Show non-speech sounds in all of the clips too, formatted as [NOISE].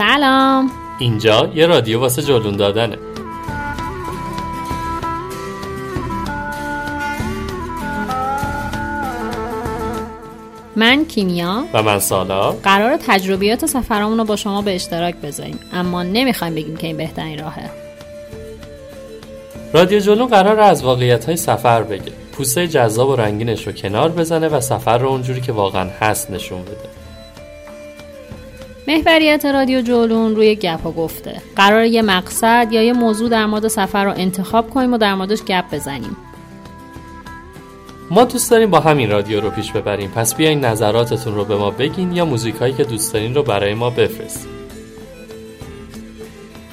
سلام. اینجا یه رادیو واسه جلون دادنه. من کیمیا. و من سالا. قرار تجربیات سفرامون رو با شما به اشتراک بذاریم اما نمی‌خوایم بگیم که این بهترین راهه. رادیو جلون قرار از واقعیت های سفر بگه. پوسته جذاب و رنگینش رو کنار بزنه و سفر رو اونجوری که واقعا هست نشون بده. محوریت رادیو جولون روی گپ و گفته. قرار یه مقصد یا یه موضوع در مورد سفر رو انتخاب کنیم و در موردش گپ بزنیم. ما دوست داریم با همین رادیو رو پیش ببریم. پس بیاین نظراتتون رو به ما بگین یا موزیک هایی که دوست دارین رو برای ما بفرستین.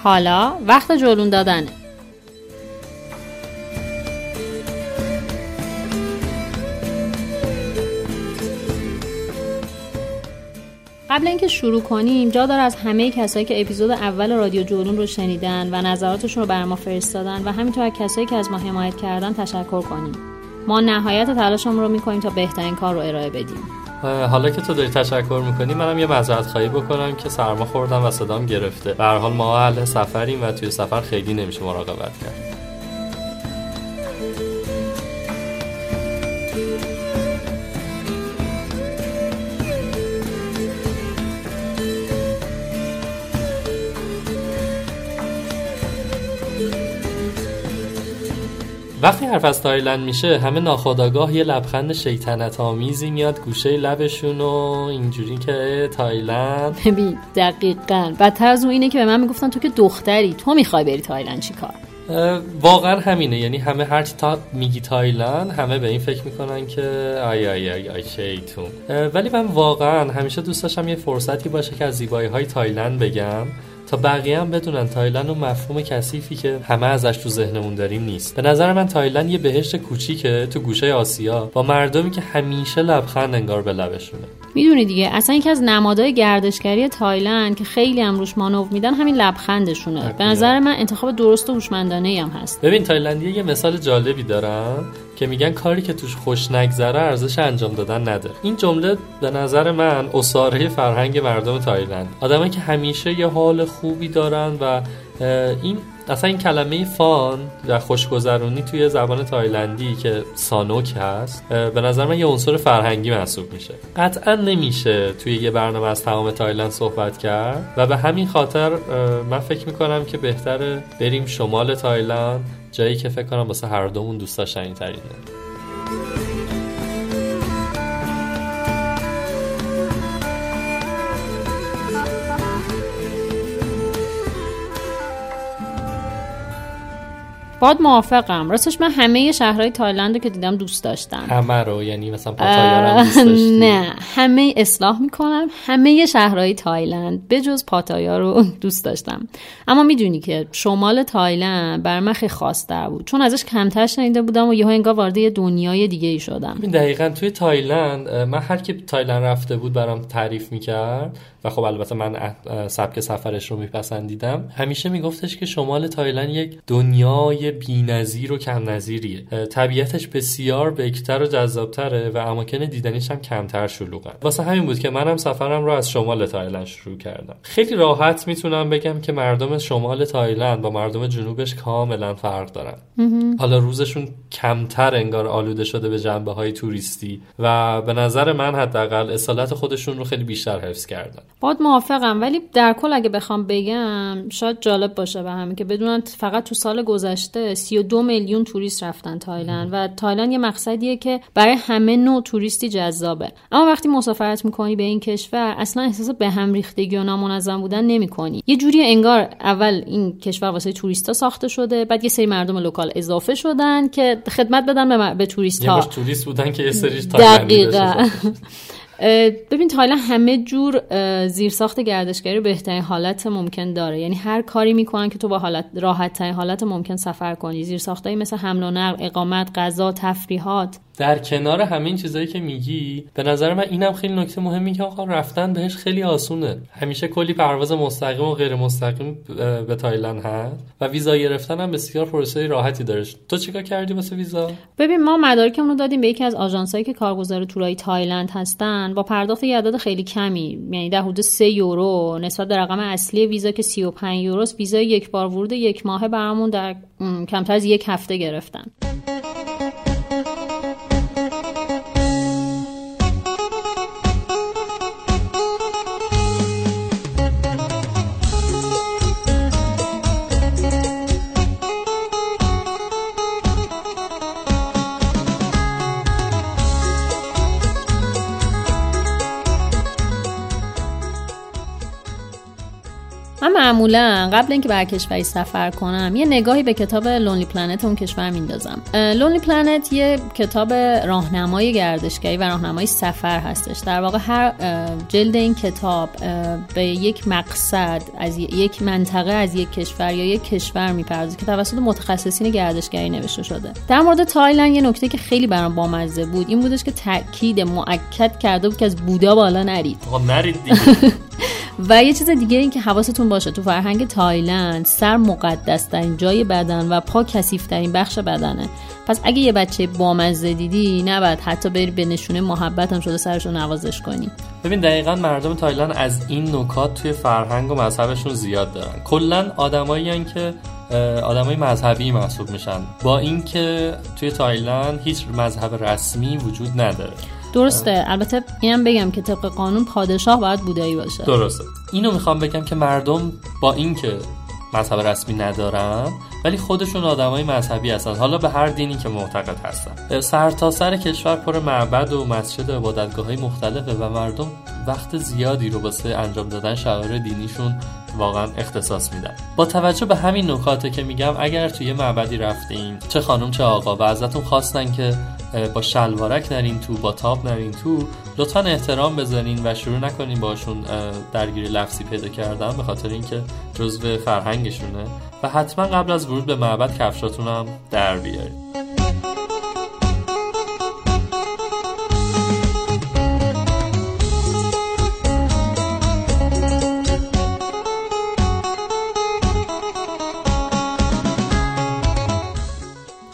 حالا وقت جولون دادنه. قبل اینکه شروع کنیم جا داره از همه کسایی که اپیزود اول رادیو جولون رو شنیدن و نظراتشون رو بر ما فرستادن و همینطور از کسایی که از ما حمایت کردن تشکر کنیم. ما نهایت تلاشمون رو می‌کنیم تا بهترین کار رو ارائه بدیم. حالا که تو داری تشکر می‌کنی منم یه معذرت خواهی بکنم که سرما خوردم و صدام گرفته. به حال ما اهل سفریم و توی سفر خیلی نمیشه مراقبت کرد. وقتی حرف از تایلند میشه همه ناخودآگاه یه لبخند شیطنت آمیزی میاد گوشه لبشون و اینجوری که تایلند. ببین دقیقا. بدتر از اون اینه که به من می‌گفتن تو که دختری تو می‌خوای بری تایلند چیکار؟ واقعا همینه. یعنی همه هر تا میگی تایلند همه به این فکر می‌کنن که آی آی آی آی شیطون. ولی من واقعا همیشه دوست داشتم یه فرصتی باشه که از زیبایی های تایلند بگم. تا بقیه هم بدونن تایلند و مفهوم کثیفی که همه ازش تو ذهنمون داریم نیست. به نظر من تایلند یه بهشت کوچیکه تو گوشه آسیا با مردمی که همیشه لبخند انگار به لبشونه. می‌دونی دیگه اصلا یکی از نمادهای گردشگری تایلند که خیلی هم روش مانور میدن همین لبخندشونه. به نظر من انتخاب درست و هوشمندانه هم هست. ببین تایلندی یه مثل جالبی دارن. که میگن کاری که توش خوش نگذره ارزش انجام دادن نداره این جمله به نظر من عصاره فرهنگ مردم تایلنده. آدمایی که همیشه یه حال خوبی دارن و این اصلا این کلمه fun و خوشگذرونی توی زبان تایلندی که สนุก هست به نظر من یه عنصر فرهنگی محسوب میشه. قطعا نمیشه توی یه برنامه از تمام تایلند صحبت کرد و به همین خاطر من فکر می‌کنم که بهتره بریم شمال تایلند جایی که فکر کنم واسه هر دومون دوست داشتنی ترینه. باهات موافقم. راستش من همه شهرهای تایلند رو که دیدم دوست داشتم همه رو یعنی مثلا پاتایا دوست داشتی؟ نه همه اصلاح می‌کنم. همه شهرهای تایلند به جز پاتایا رو [LAUGHS] دوست داشتم. اما می‌دونی که شمال تایلند برای من خیلی خاصتر بود. چون ازش کمتر شنیده بودم و یهو انگار وارد یه دنیای دیگه ای شدم دقیقا توی تایلند من هر کی تایلند رفته بود برام تعریف می‌کرد و خب البته من سبک سفرش رو میپسندیدم. همیشه میگفتش که شمال تایلند یک دنیای بینظیر و کم نظیریه طبیعتش بسیار بکرتر و جذابتره و اماکن دیدنیش هم کمتر شلوغه. واسه همین بود که منم سفرم رو از شمال تایلند شروع کردم. خیلی راحت می‌تونم بگم که مردم شمال تایلند با مردم جنوبش کاملا فرق دارن. حالا روزشون کمتر انگار آلوده شده به جنبه های توریستی و به نظر من حداقل اصالت خودشون رو خیلی بیشتر حفظ کردن. بات موافقم ولی در کل اگه بخوام بگم شاید جالب باشه به همین که بدونن فقط تو سال گذشته 32 میلیون توریست رفتن تایلند و تایلند یه مقصدیه که برای همه نوع توریستی جذابه. اما وقتی مسافرت می‌کنی به این کشور اصلا احساس به هم ریختگی و نامنظم بودن نمی‌کنی. یه جوری انگار اول این کشور واسه توریستا ساخته شده بعد یه سری مردم local اضافه شدن که خدمت بدن به, به توریست ها توریست بودن که یه سری دقیقا. ببین تایلند همه جور زیرساخت گردشگری بهترین حالت ممکن داره. یعنی هر کاری می‌کنن که تو با حالت راحت ترین حالت ممکن سفر کنی. زیرساختایی مثل حمل و نقل اقامت غذا تفریحات. در کنار همین چیزایی که میگی به نظر من اینم خیلی نکته مهمی که آقا رفتن بهش خیلی آسونه. همیشه کلی پرواز مستقیم و غیر مستقیم به تایلند هست و ویزا گرفتن هم بسیار پروسه راحتی داره. تو چیکار کردی واسه ویزا؟ ببین ما مدارکمون رو دادیم به یکی از آژانسایی که کارگزار تورای تایلند هستن. با پرداخت یه عدد خیلی کمی یعنی در حدود 3 یورو نسبت به رقم اصلی ویزا که 35 یوروست ویزای یک بار ورود یک ماهه برامون در کمتر از یک هفته گرفتن. معمولا قبل اینکه به کشوری سفر کنم یه نگاهی به کتاب Lonely Planet اون کشور میندازم. Lonely Planet یه کتاب راهنمای گردشگری و راهنمای سفر هستش. در واقع هر جلد این کتاب به یک مقصد از یک منطقه از یک کشور یا یک کشور می‌پردازه که توسط متخصصین گردشگری نوشته شده. در مورد تایلند یه نکته که خیلی برام بامزه بود این بودش که تاکید مؤکد کرده بود که از بودا بالا نرید. نرید دیگه. [LAUGHS] و یه چیز دیگه این که حواستون باشه تو فرهنگ تایلند سر مقدس ترین جای بدن و پا کثیف ترین بخش بدنه. پس اگه یه بچه بامزه دیدی نباید حتی بری به نشونه محبت هم شده سرش رو نوازش کنی. ببین دقیقا مردم تایلند از این نکات توی فرهنگ و مذهبشون زیاد دارن. کلا آدمایی که آدمای مذهبی محسوب میشن. با اینکه توی تایلند هیچ مذهب رسمی وجود نداره. درسته. البته اینم بگم که طبق قانون پادشاه باید بودایی باشه. درسته. اینو می‌خوام بگم که مردم با اینکه مذهب رسمی ندارن ولی خودشون آدمای مذهبی هستن. حالا به هر دینی که معتقد هستن. سرتاسر سر کشور پر معبد و مسجد و عبادتگاه های مختلفه و مردم وقت زیادی رو واسه انجام دادن شعائر دینیشون واقعا اختصاص میدن. با توجه به همین نکاته که میگم اگر توی معبدی رفتین چه خانم چه آقا و ازتون خواستن که با شلوارک نرین تو با تاب نرین تو. لطفا احترام بزنین و شروع نکنین باشون درگیری لفظی پیدا کردن به خاطر اینکه جزو فرهنگشونه. و حتما قبل از ورود به معبد کفشاتون هم در بیارین.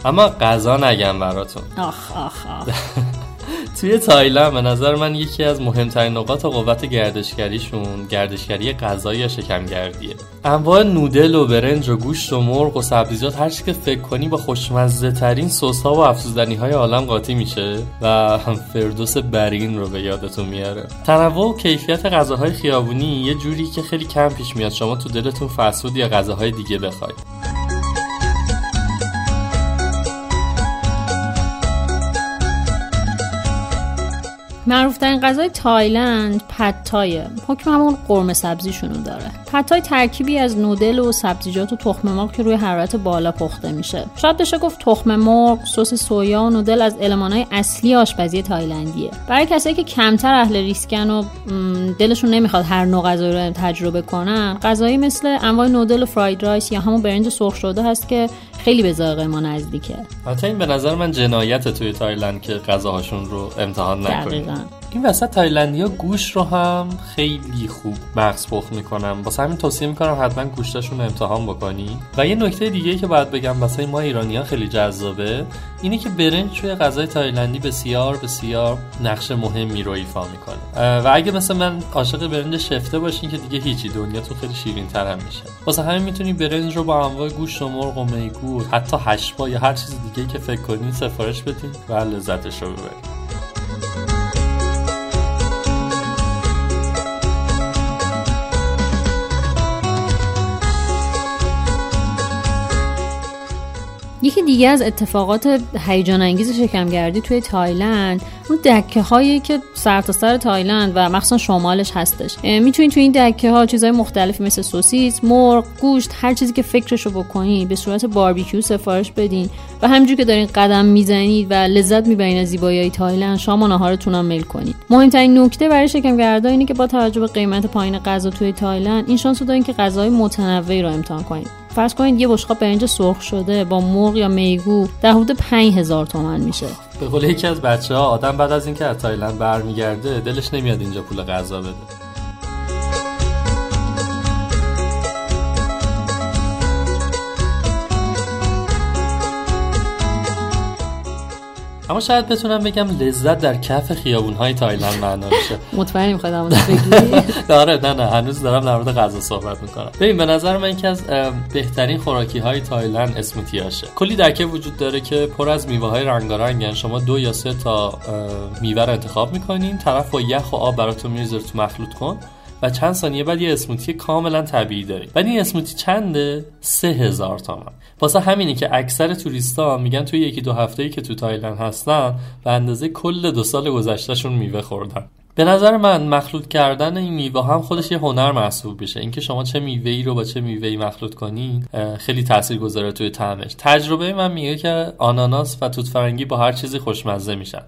اما غذا نگم براتون. آخ آخ آخ. [LAUGHS] توی تایلند به نظر من یکی از مهمترین نقاط قوت گردشگریشون گردشگری غذایی یا شکمگردیه. انواع نودل و برنج و گوشت و مرغ و سبزیجات هر که فکر کنی با خوشمزه ترین سس ها و افزودنی های عالم قاطی میشه و هم فردوس برین رو به یادتون میاره. تنوع و کیفیت غذاهای خیابونی یه جوری که خیلی کم پیش میاد شما تو دلتون فسود یا غذاهای دیگه بخواید معروف ترین غذای تایلند پد تای حکم همون قرمه سبزیشونو داره. پد تای ترکیبی از نودل و سبزیجات و تخم مرغ که روی حرارت بالا پخته میشه. شاید بشه گفت تخم مرغ سس سویا و نودل از المان‌های اصلی آشپزی تایلندیه. برای کسایی که کمتر اهل ریسکن و دلشون نمی‌خواد هر نوع غذایی رو تجربه کنن غذایی مثل انواع نودل و fried rice یا همون برنج سرخ شده هست که خیلی به ذائقه ما نزدیکه. حتی این به نظر من جنایته توی تایلند که غذاهاشون رو امتحان نکنیم. این وسط تایلندی ها گوشت رو هم خیلی خوب مغزپخت می‌کنن. واسه همین توصیه می‌کنم حتما گوشتشون رو امتحان بکنی. و یه نکته دیگه که باید بگم واسه ما ایرانی ها خیلی جذابه اینه که برنج توی غذای تایلندی بسیار بسیار نقش مهمی رو ایفا می‌کنه. و اگه مثل من عاشق برنج شفته باشین که دیگه هیچی دنیا تو خیلی شیرین تر هم میشه. واسه همین می‌تونی برنج رو با انواع گوشت و مرغ و میگو حتی هشبا یا هر چیز دیگه که فکر کنین سفارش بدین و لذتش رو ببرید یکی دیگه از اتفاقات هیجان انگیز شکمگردی توی تایلند اون دکه هایی که سر تا سر تایلند و مخصوصا شمالش هستش. می‌تونید توی این دکه ها چیزهای مختلفی مثل سوسیس، مرغ، گوشت هر چیزی که فکرشو بکنید به صورت باربیکیو سفارش بدین و همینجور که دارین قدم می‌زنید و لذت می‌برین از زیبایی تایلند شام و ناهارتون هم میل کنید. مهمترین نکته برای شکمگردا اینه که با توجه به قیمت پایین غذا توی تایلند این شانس رو دارین که غذاهای متنوعی رو امتحان کنید فرض کنید یه بشقاب برنج سرخ شده با مرغ یا میگو در حدود 5000 تومن میشه. به قول یکی از بچه ها آدم بعد از اینکه از تایلند برمیگرده دلش نمیاد اینجا پول غذا بده. اما شاید بتونم بگم لذت در کف خیابون های تایلند معنا میشه. [LAUGHS] مطمئنی می‌خواد بگی [LAUGHS] آره نه نه هنوز دارم در مورد غذا صحبت می‌کنم. ببین به نظر من یکی از بهترین خوراکی های تایلند اسموتیاشه کلی دکه وجود داره که پر از میوه های رنگارنگن شما دو یا سه تا میوه رو انتخاب می‌کنین طرف با یخ و آب براتون می‌ذاره تو مخلوط کن. و چند ثانیه بعد یه اسموتی کاملا طبیعی داریم. بعد این اسموتی چنده؟ سه هزار تومن. واسه همینی که اکثر توریستا میگن توی یکی دو هفته ای که تو تایلند هستن به اندازه کل دو سال گذشتهشون میوه خوردن. به نظر من مخلوط کردن این میوه هم خودش یه هنر محسوب میشه اینکه شما چه میوه ای رو با چه میوه ای مخلوط کنید خیلی تاثیر گذاره توی طعمش. تجربه من میگه که آناناس و توت فرنگی با هر چیزی خوشمزه میشن.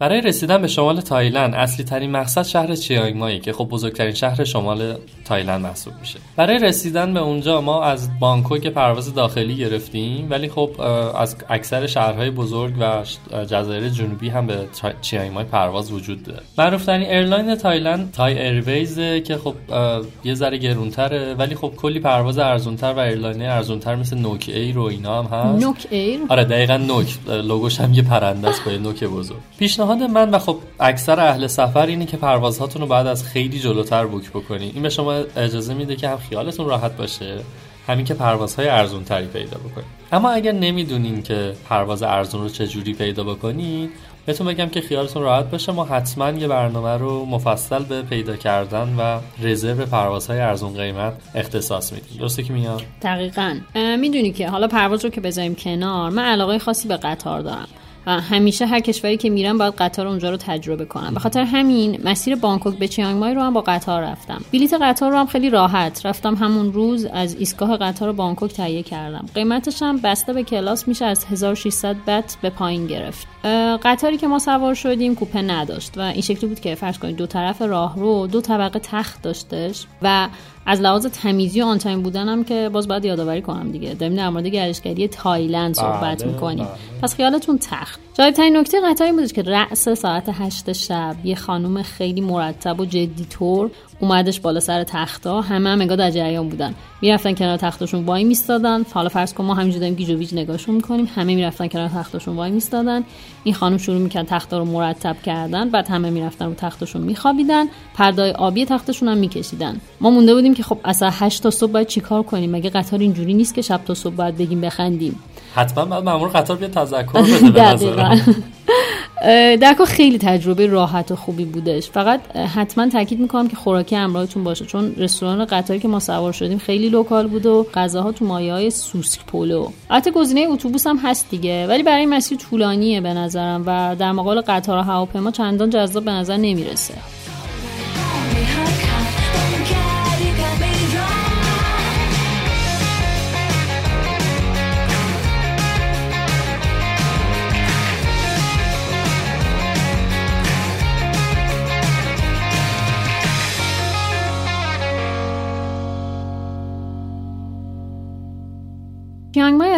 برای رسیدن به شمال تایلند اصلی ترین مقصد شهر چیانگ مایی که خب بزرگترین شهر شمال تایلند محسوب میشه. برای رسیدن به اونجا ما از بانکوک پرواز داخلی گرفتیم ولی خب از اکثر شهرهای بزرگ و جزایر جنوبی هم به چیانگ مای پرواز وجود داره. معروف ترین airline تایلند Thai Airways که خب یه ذره گرونتره ولی خب کلی پرواز ارزونتر و airline ارزونتر مثل Nok Air و اینا هم هست. Nok Air؟ آره دقیقا نوک. لوگوش هم یه پرنده است با نوک بزرگ. پیشنهاد من و خب اکثر اهل سفر اینه که پروازهاتون رو بعد از خیلی جلوتر book بکنید این به شما اجازه میده که هم خیالتون راحت باشه همین که پروازهای ارزون تری پیدا بکنید اما اگر نمی‌دونین که پرواز ارزون رو چجوری پیدا بکنید بهتون بگم که خیالتون راحت باشه. ما حتما یه برنامه رو مفصل به پیدا کردن و رزرو پروازهای ارزون قیمت اختصاص میدیم. درسته که میاد دقیقا. می‌دونی که حالا پرواز رو که بذاریم کنار من علاقه خاصی به قطار دارم. و همیشه هر کشوری که میرم باید قطار اونجا رو تجربه کنم. به خاطر همین مسیر بانکوک به چیانگ مای رو هم با قطار رفتم. بلیت قطار رو هم خیلی راحت رفتم همون روز از ایستگاه قطار بانکوک تهیه کردم. قیمتش هم بسته به کلاس میشه از 1600 بت به پایین گرفت. قطاری که ما سوار شدیم کوپه نداشت و این شکلی بود که فرض کنید دو طرف راه رو دو طبقه تخت داشتش و از لحاظ تمیزی و on time بودنم که باز باید یادآوری کنم دیگه. داریم در مورد گردشگری تایلند صحبت بله، می‌کنیم. بله. پس خیالتون تخت. جالب ترین نکته قطاری بود که رأس ساعت هشت شب یه خانم خیلی مرتب و جدی طور اومدش بالا سر تختا همه هم انگار در جریان بودن. می‌رفتن کنار تختشون وای میستادن. حالا فرض کن ما همینجوری داریم گیج و ویج نگاهشون می‌کنیم. همه می‌رفتن کنار تختشون وای میستادن. این خانم شروع می‌کرد تختا رو مرتب کردن. بعد همه می‌رفتن رو تختشون میخوابیدن. پردای آبی تختشون هم میکشیدن. ما مونده بودیم که خب اصلا 8 تا صبح باید چیکار کنیم؟ مگه قطار اینجوری نیست که شب تا صبح باید بگیم بخندیم؟ حتما بعد مامور قطار بیاد تذکر بده [LAUGHS] دکا خیلی تجربه راحت و خوبی بودش. فقط حتما تاکید می‌کنم که خوراکی همراهتون باشه چون رستوران قطاری که ما سوار شدیم خیلی لوکال بود و غذاها تو مایه های سوسک پولو البته گزینه اتوبوس هم هست دیگه ولی برای مسیر طولانیه به نظرم و در مقابل قطار و هواپیما چندان جذاب به نظر نمی‌رسه.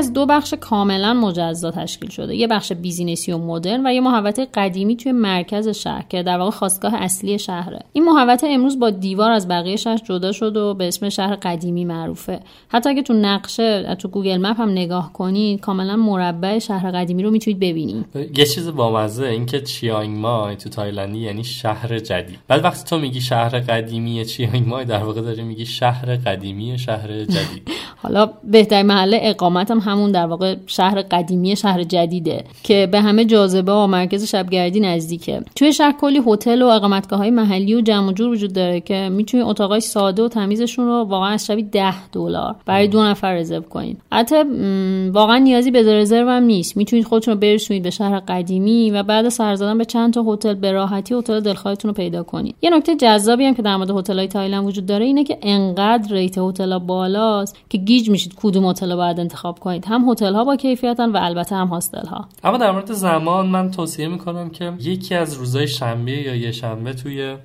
از دو بخش کاملا مجزا تشکیل شده. یه بخش business ی و مدرن و یه محوطه قدیمی توی مرکز شهر که در واقع خاستگاه اصلی شهره. این محوطه امروز با دیوار از بقیه شهر جدا شد و به اسم شهر قدیمی معروفه. حتی اگه تو نقشه تو Google Map هم نگاه کنید کاملا مربع شهر قدیمی رو می‌تونید ببینید. یه چیز بامزه این که چیانگ مای تو تایلندی یعنی شهر جدید. بعد وقتی تو میگی شهر قدیمی چیانگ مای در واقع داری میگی شهر قدیمی شهر جدید. [LAUGHS] حالا بهترین محل اقامت هم همون در واقع شهر قدیمی شهر جدیده که به همه جاذبه و مرکز شبگردی نزدیکه. توی شهر کلی هتل و اقامتگاه های محلی و جمع جور وجود داره که می‌تونید اتاقای ساده و تمیزشون رو واقعا از شبی 10 دلار برای دو نفر رزرو کنید. حتی واقعا نیازی به رزرو هم نیست. می‌تونید خودتون رو برسونید به شهر قدیمی و بعد سر زدن به چند تا هتل به راحتی هتل دلخواهتون رو پیدا کنید. یه نکته جذابی هم که در مورد هتل‌های تایلند وجود داره اینه که انقدر rate هتل بالاست که گیج میشید کدوم هتل رو باید انتخاب کنید. هم هتل ها با کیفیتن و البته هم hostel ها اما در مورد زمان من توصیه می‌کنم که یکی از روزهای شنبه یا یه شنبه توی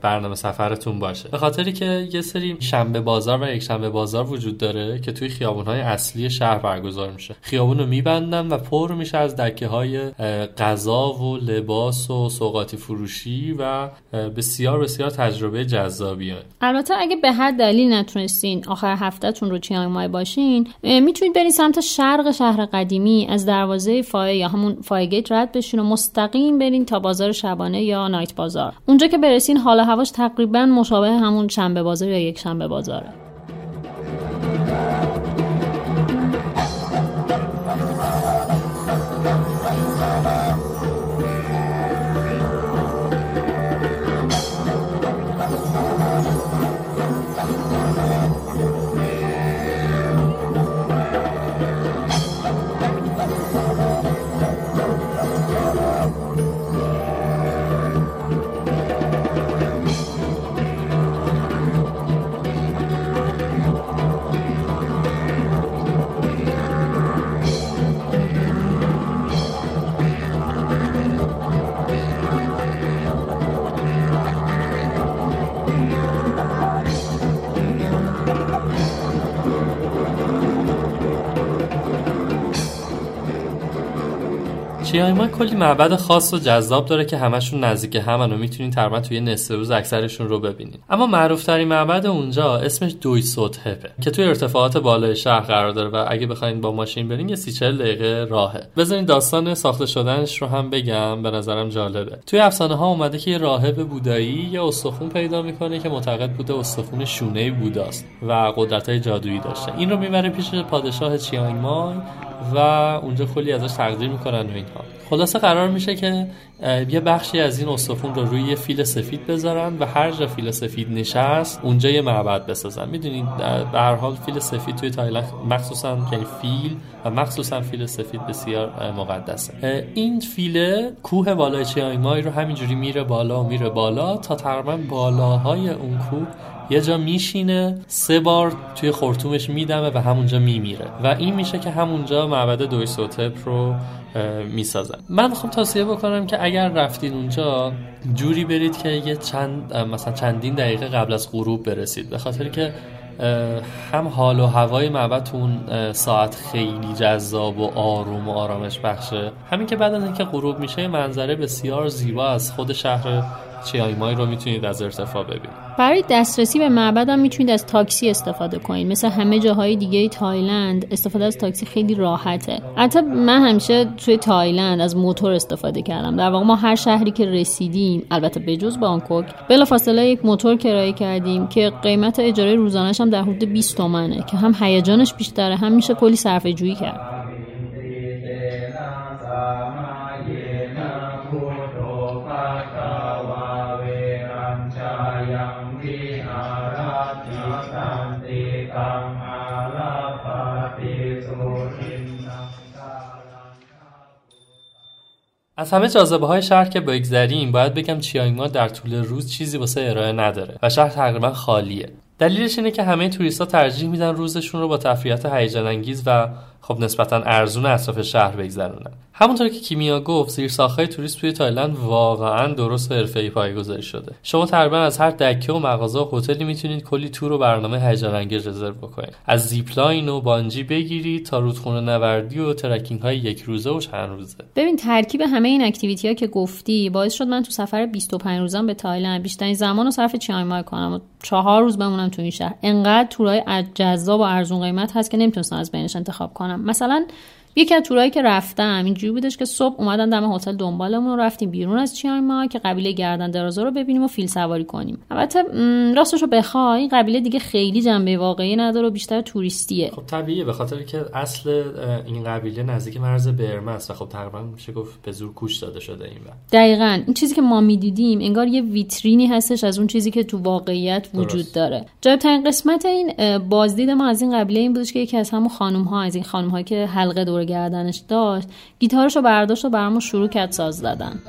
برنامه سفرتون باشه. به خاطری که یه سری شنبه بازار و یک شنبه بازار وجود داره که توی خیابون های اصلی شهر برگزار میشه. خیابون رو میبندن و پر میشه از دکه های غذا و لباس و سوقاتی فروشی و بسیار بسیار تجربه جذابیه البته اگه به هر دلیل نتونستین آخر هفتهتون رو چیانگ مای باشین می‌تونید برین سمت شرق شهر قدیمی از دروازه فای یا همون فای gate رد بشین و مستقیم برین تا بازار شبانه یا night bazaar. اونجا که برسین حال هواش تقریبا مشابه همون شنبه بازار یا یک شنبه بازاره. ما کلی معبد خاص و جذاب داره که همشون نزدیک همن و می‌تونین تقریبا توی نصف روز اکثرشون رو ببینین. اما معروف ترین معبد اونجا اسمش دوی هپه که توی ارتفاعات بالای شهر قرار داره و اگه بخواین با ماشین برین یه سی دقیقه راهه. بذارین داستان ساخته شدنش رو هم بگم به نظرم جالبه. توی افسانه ها اومده که یه راهب بودایی یه استخون پیدا می‌کنه که معتقد بوده استخون شونه بوداست و قدرت های جادویی داشته. این رو می‌بره پیش پادشاه چیانگ مای و اونجا کلی ازش تقدیر می‌کنن و اینها. خلاصه قرار میشه که یه بخشی از این استخون رو روی یه فیل سفید بذارن و هر جا فیل سفید نشست اونجا یه معبد بسازن. می‌دونید به هر حال فیل سفید توی تایلند مخصوصا یعنی فیل و مخصوصا فیل سفید بسیار مقدسه. این فیل کوه بالای چیانگ رو همینجوری میره بالا و میره بالا تا تقریبا بالاهای اون کوه یه جا میشینه سه بار توی خرطومش میدمه و همونجا میمیره. و این میشه که همونجا معبد دوی سوتپ رو می‌سازن. من خب توصیه بکنم که اگر رفتین اونجا جوری برید که یه چند مثلا چندین دقیقه قبل از غروب برسید. به خاطر که هم حال و هوای معبد تو اون ساعت خیلی جذاب و آروم و آرامش بخشه. همین که بعد از اینکه غروب میشه منظره بسیار زیبا از خود شهر چیانگ مای رو می‌تونید از ارتفاع ببینید؟ برای دسترسی به معبد هم می‌تونید از تاکسی استفاده کنید. مثل همه جاهای دیگه تایلند استفاده از تاکسی خیلی راحته. حتی من همیشه توی تایلند از موتور استفاده کردم. در واقع ما هر شهری که رسیدیم البته بجز بانکوک فاصله یک موتور کرایه کردیم که قیمت اجاره روزانش هم در حدود 20 تومنه که هم هیجانش بیشتره هم میشه کلی صرفه جویی کرد. از همه جاذبه های شهر که بگذریم باید بگم چیانگ در طول روز چیزی واسه ارائه نداره و شهر تقریبا خالیه. دلیلش اینه که همه توریستا ترجیح میدن روزشون رو با تفریحات هیجان انگیز و خب نسبتا ارزون اطراف شهر بگذرونن. همونطور که کیمیا گفت زیرساختهای توریستی توی تایلند واقعا درست و حرفه‌ای پایه گذاری شده. شما تقریبا از هر دکه و مغازه و هتلی می‌تونید کلی تور و برنامه هیجان انگیز رزرو بکنید. از zipline و bungee بگیرید تا رودخونه نوردی و trekking های یک روزه و چند روزه. ببین ترکیب همه این activity ها که گفتی باعث شد من تو سفر 25 روزم به تایلند بیشترین زمان رو صرف چیانگ کنم و چهار روز بمونم تو این شهر. انقدر تورای جذاب و ارزون قیمت هست که نمی‌تونستم از بینشون انتخاب کنم. مثلا یکی از تورایی که رفتم اینجوری بودش که صبح اومدن دم هتل دنبالمون و رفتیم بیرون از چیانگ مای که قبیله گردن درازا رو ببینیم و فیل سواری کنیم. البته راستش رو بخوای این قبیله دیگه خیلی جنبه واقعی نداره و بیشتر توریستیه. خب طبیعیه به خاطر که اصل این قبیله نزدیک مرز برما است و خب تقریبا میشه گفت به زور کوش داده شده این وقت دقیقاً. این چیزی که ما می‌دیدیم انگار یه ویترینی هستش از اون چیزی که تو واقعیت وجود داره. جالب ترین قسمت این بازدید ما از این قبیله این بودش که یکی از همون خانم ها از این خانم که حلقه دور گردنش داشت گیتارش رو برداشت و برامون شروع کرد ساز زدن.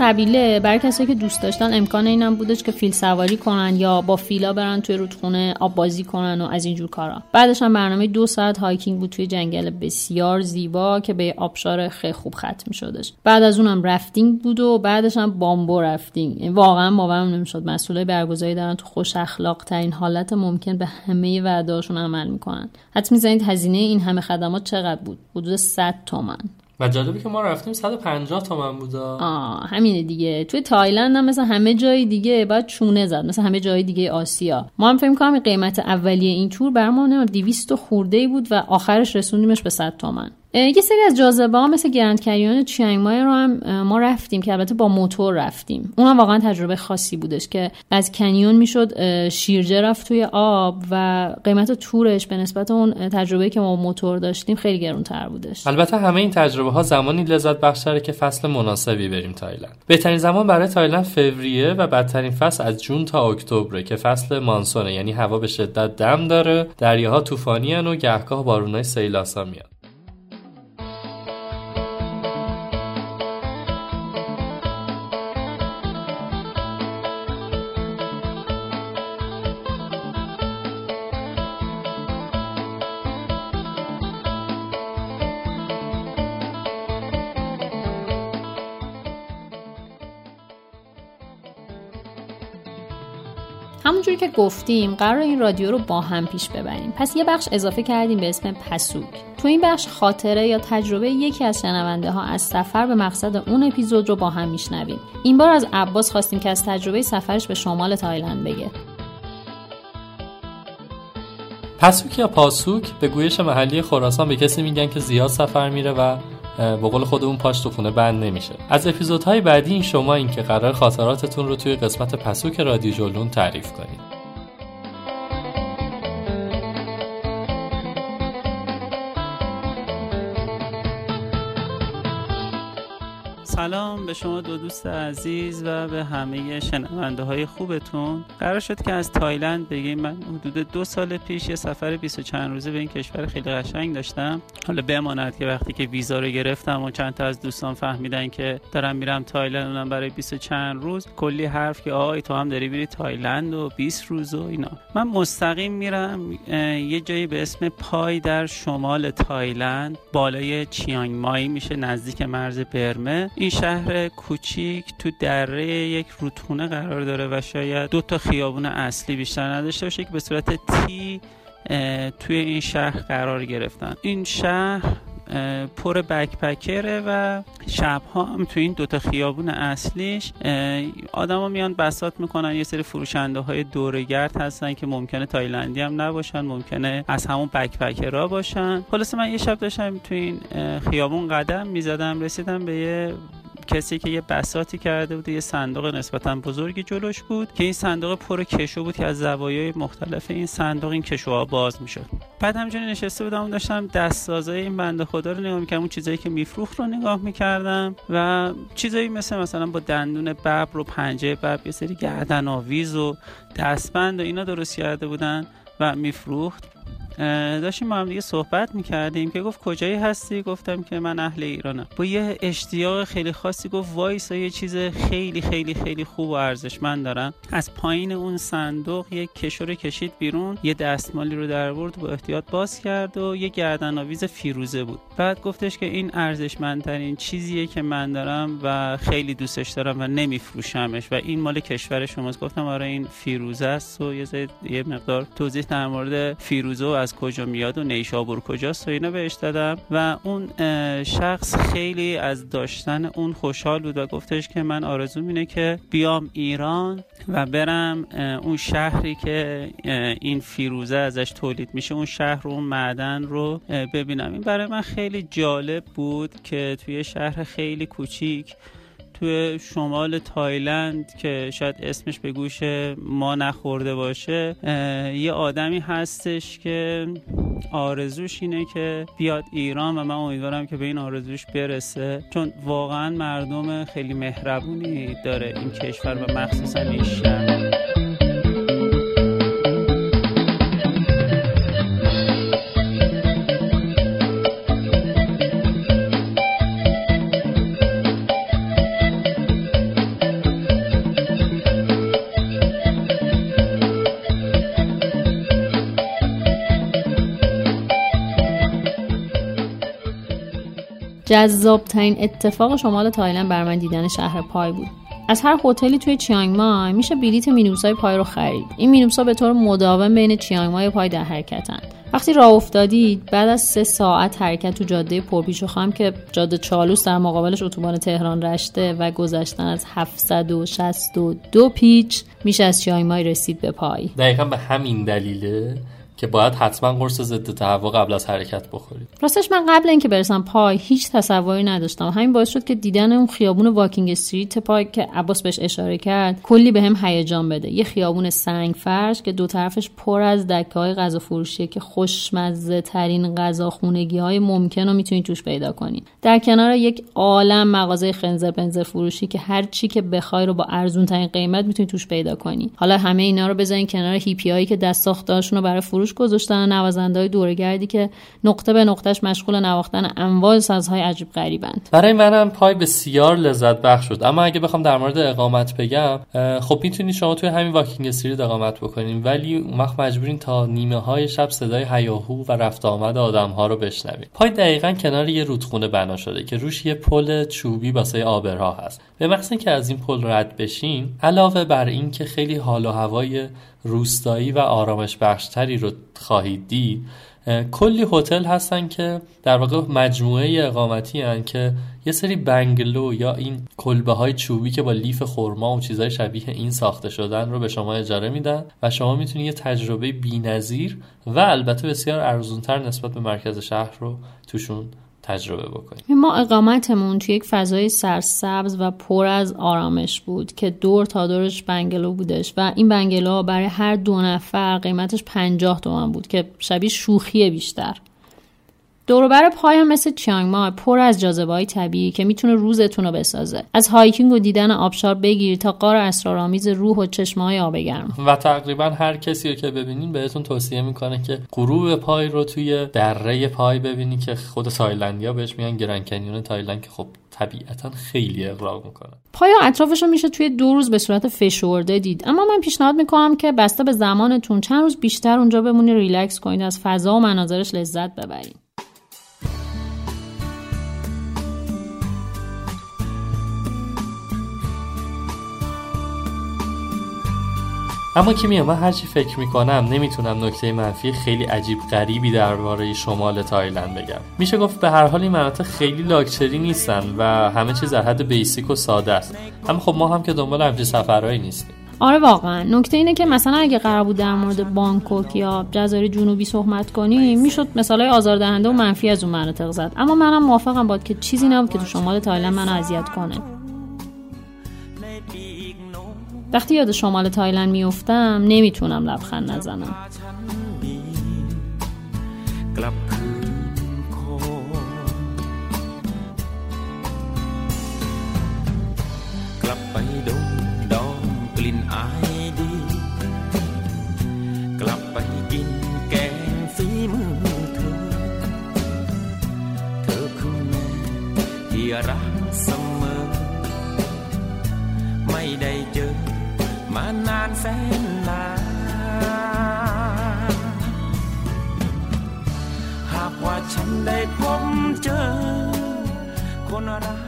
قبیله. برای کسایی که دوست داشتن امکان اینم بودش که فیل سواری کنن یا با فیلا برن توی رودخونه آب بازی کنن و از اینجور کارا. بعدش هم برنامه دو ساعت hiking بود توی جنگل بسیار زیبا که به آبشار خیلی خوب ختم شدش بعد از اونم rafting بود و بعدش هم bamboo rafting. یعنی واقعا باورم نمی‌شد. مسئولای برگزاری دارن تو خوش اخلاق ترین حالت ممکن به همه وعده‌هاشون عمل می‌کنن. حدس می‌زنید هزینه این همه خدمات چقدر بود؟ حدود 100 تومن و جالبی که ما رفتیم 150 تومن بود آه همینه دیگه. توی تایلند هم مثل همه جای دیگه باید چونه زد مثل همه جای دیگه آسیا. ما هم فکر کنم قیمت اولیه این تور برامون 200 خورده بود و آخرش رسوندیمش به 100 تومن. یه سری از جاذبه ها مثل گرند کریون چیانگ مای رو هم ما رفتیم که البته با موتور رفتیم. اون واقعا تجربه خاصی بودش که از کنیون می‌شد شیرجه رفت توی آب و قیمت تورش به نسبت اون تجربه که ما موتور داشتیم خیلی گرونتر بودش. البته همه این تجربه ها زمانی لذت بخشتره که فصل مناسبی بریم تایلند. بهترین زمان برای تایلند فوریه و بدترین فصل از جون تا اکتبر که فصل مانسونه یعنی هوا به شدت دم داره دریاها طوفانی و گهگاه بارونای سیلاسا میاد. که گفتیم قرار این رادیو رو با هم پیش ببریم. پس یه بخش اضافه کردیم به اسم پسوک. تو این بخش خاطره یا تجربه یکی از شنونده ها از سفر به مقصد اون اپیزود رو با هم میشنویم. این بار از عباس خواستیم که از تجربه سفرش به شمال تایلند بگه. پسوک یا پاسوک به گویش محلی خراسان به کسی میگن که زیاد سفر میره و به قول خودمون پاش تو خونه بند نمیشه. از اپیزودهای بعدی این شما این که قرار خاطراتتون رو توی قسمت پسوک رادیو جلون تعریف کنید. به شما دو دوست عزیز و به همه شنونده های خوبتون. قرار شد که از تایلند بگیم من حدود دو سال پیش یه سفر 20 چند روزه به این کشور خیلی قشنگ داشتم. حالا بماند که وقتی که ویزا رو گرفتم و چند تا از دوستان فهمیدن که دارم میرم تایلند اونم برای 20 چند روز. کلی حرف که آی تو هم داری میری تایلند و 20 روز و اینا. من مستقیم میرم یه جایی به اسم پای در شمال تایلند. بالای چیانگ مای میشه نزدیک مرز برمه. این شهر کوچیک تو دره یک رودخونه قرار داره و شاید دو تا خیابون اصلی بیشتر نداشته باشه که به صورت T توی این شهر قرار گرفتن. این شهر پر بکپکره و شبها هم تو این دوتا خیابون اصلیش آدما میان بسات می‌کنن یه سری فروشنده های دورگرد هستن که ممکنه تایلندی هم نباشن ممکنه از همون بکپکرا باشن. خلاصه من یه شب داشتم تو این خیابون قدم می‌زدم رسیدم به یه کسی که یه بساتی کرده بود یه صندوق نسبتا بزرگی جلوش بود که این صندوق پر کشو بود که از زوایای مختلف این صندوق این کشوها باز می‌شد. بعد همینجوری نشسته بودم داشتم دستسازای این بنده خدا رو نگاه می‌کردم اون چیزایی که میفروخت رو نگاه می‌کردم و چیزایی مثل مثلا با دندون ببر و پنجه ببر یه سری گردن آویز و دستبند و اینا درست کرده بودن و میفروخت. داشتیم با هم دیگه صحبت می‌کردیم که گفت کجایی هستی؟ گفتم که من اهل ایرانم. با یه اشتیاق خیلی خاصی گفت وایسا یه چیز خیلی خیلی خیلی خوب و ارزشمند دارم. از پایین اون صندوق یه کشور کشید بیرون یه دستمالی رو در برد با احتیاط باز کرد و یه گردن آویز فیروزه بود. بعد گفتش که این ارزشمندترین چیزیه که من دارم و خیلی دوستش دارم و نمیفروشمش و این مال کشور شماست. گفتم آره این فیروزه است و یه, یه مقدار توضیح در مورد فیروزه و از کجا میاد و نیشابور کجاست و اینا بهش دادم. و اون شخص خیلی از داشتن اون خوشحال بود و گفتش که من آرزو اینه که بیام ایران و برم اون شهری که این فیروزه ازش تولید میشه اون شهر رو اون معدن رو ببینم. این برای من خیلی جالب بود که توی شهر خیلی کوچیک توی شمال تایلند که شاید اسمش به گوش ما نخورده باشه یه آدمی هستش که آرزوش اینه که بیاد ایران و من امیدوارم که به این آرزوش برسه. چون واقعا مردم خیلی مهربونی داره این کشور و مخصوصا این شهر. جذابترین اتفاق شمال تایلند بر من دیدن شهر پای بود. از هر هتلی توی چیانگ مای میشه بلیت مینوسای پای رو خرید. این مینوسا به طور مداوم بین چیانگ مای و پای در حرکتن. وقتی راه افتادید بعد از سه ساعت حرکت تو جاده پرپیچ و که جاده چالوس در مقابلش اتوبان تهران رشته و گذشتن از 762 پیچ میشه از چیانگ مای رسید به پای. دقیقا به همین دلیله که باید حتما قرص ضد تهوع قبل از حرکت بخورید. راستش من قبل اینکه برسم پای هیچ تصوری نداشتم. همین باعث شد که دیدن اون خیابون واکینگ استریت پای که عباس بهش اشاره کرد کلی بهم به هیجان بده. یه خیابون سنگ فرش که دو طرفش پر از دکه های غذا فروشیه که خوشمزه ترین غذا خونگی های ممکن رو می‌تونید توش پیدا کنید. در کنار یک عالم مغازه خنزر بنزر فروشی که هر چی که بخوای رو با ارزون ترین قیمت می‌تونید توش پیدا کنی. حالا همه اینا رو بزنین کنار هیپی هایی که دست رو برای فروش فروش گذاشتن نوازنده های دورگردی که نقطه به نقطهش مشغول نواختن انواع سازهای عجیب غریبند. برای منم پای بسیار لذت بخش شد. اما اگه بخوام در مورد اقامت بگم خب می‌تونید شما توی همین واکینگ استریت اقامت بکنین ولی اون وقت مجبورین تا نیمه های شب صدای هیاهو و رفت آمد آدم ها رو بشنوید پای دقیقا کنار یه رودخونه بنا شده که روش یه پل چوبی واسه آبرها هست. به محض که از این پل رد بشین علاوه بر اینکه خیلی حال و هوای روستایی و آرامش بخشتری رو خواهید دید کلی هتل هستن که در واقع مجموعه اقامتی هن که یه سری بنگلو یا این کلبه های چوبی که با لیف خرما و چیزهای شبیه این ساخته شدن رو به شما اجاره میدن و شما می‌تونید یه تجربه بینظیر و البته بسیار ارزونتر نسبت به مرکز شهر رو توشون تجربه بکنیم. ما اقامتمون توی یک فضای سرسبز و پر از آرامش بود که دور تا دورش بنگلو بودش و این بنگلو برای هر دو نفر قیمتش پنجاه تومن بود که شبیه شوخی بیشتر. دوروبر پای هم مثل چیانگ مای پر از جاذبه های طبیعی که می‌تونه روزتون رو بسازه. از hiking و دیدن آبشار بگیر تا غار اسرارآمیز روح و چشمه های آب گرم. و تقریبا هر کسی رو که ببینین بهتون توصیه می‌کنه که غروب پای رو توی دره پای ببینی که خود تایلندیا بهش میگن canyon تایلند که خب طبیعتا خیلی اغراق می‌کنه. پای و اطرافش رو میشه توی دو روز به صورت فشرده دید. اما من پیشنهاد می‌کنم که بسته به زمانتون چند روز بیشتر اونجا بمونی ریلکس کنید از فضا و مناظرش لذت ببرید. اما که میام من هرچی فکر می‌کنم نمی‌تونم نکته منفی خیلی عجیب غریبی درباره شمال تایلند بگم. میشه گفت به هر حال این مناطق خیلی لاکچری نیستن و همه چیز در حد basic و ساده است. اما خب ما هم که دنبال همچین سفرهایی نیستیم. آره واقعا. نکته اینه که مثلا اگه قرار بود در مورد بانکوک یا جزایر جنوبی صحبت کنیم می‌شد مثالای آزاردهنده و منفی از اون مناطق زد. اما منم موافقم باهات که چیزی نبود که تو شمال تایلند منو اذیت کنه. وقتی یاد شمال تایلند میفتم نمی‌تونم لبخند نزنم านานแสนนานหากว่าฉันได้พบเจอ คนรัก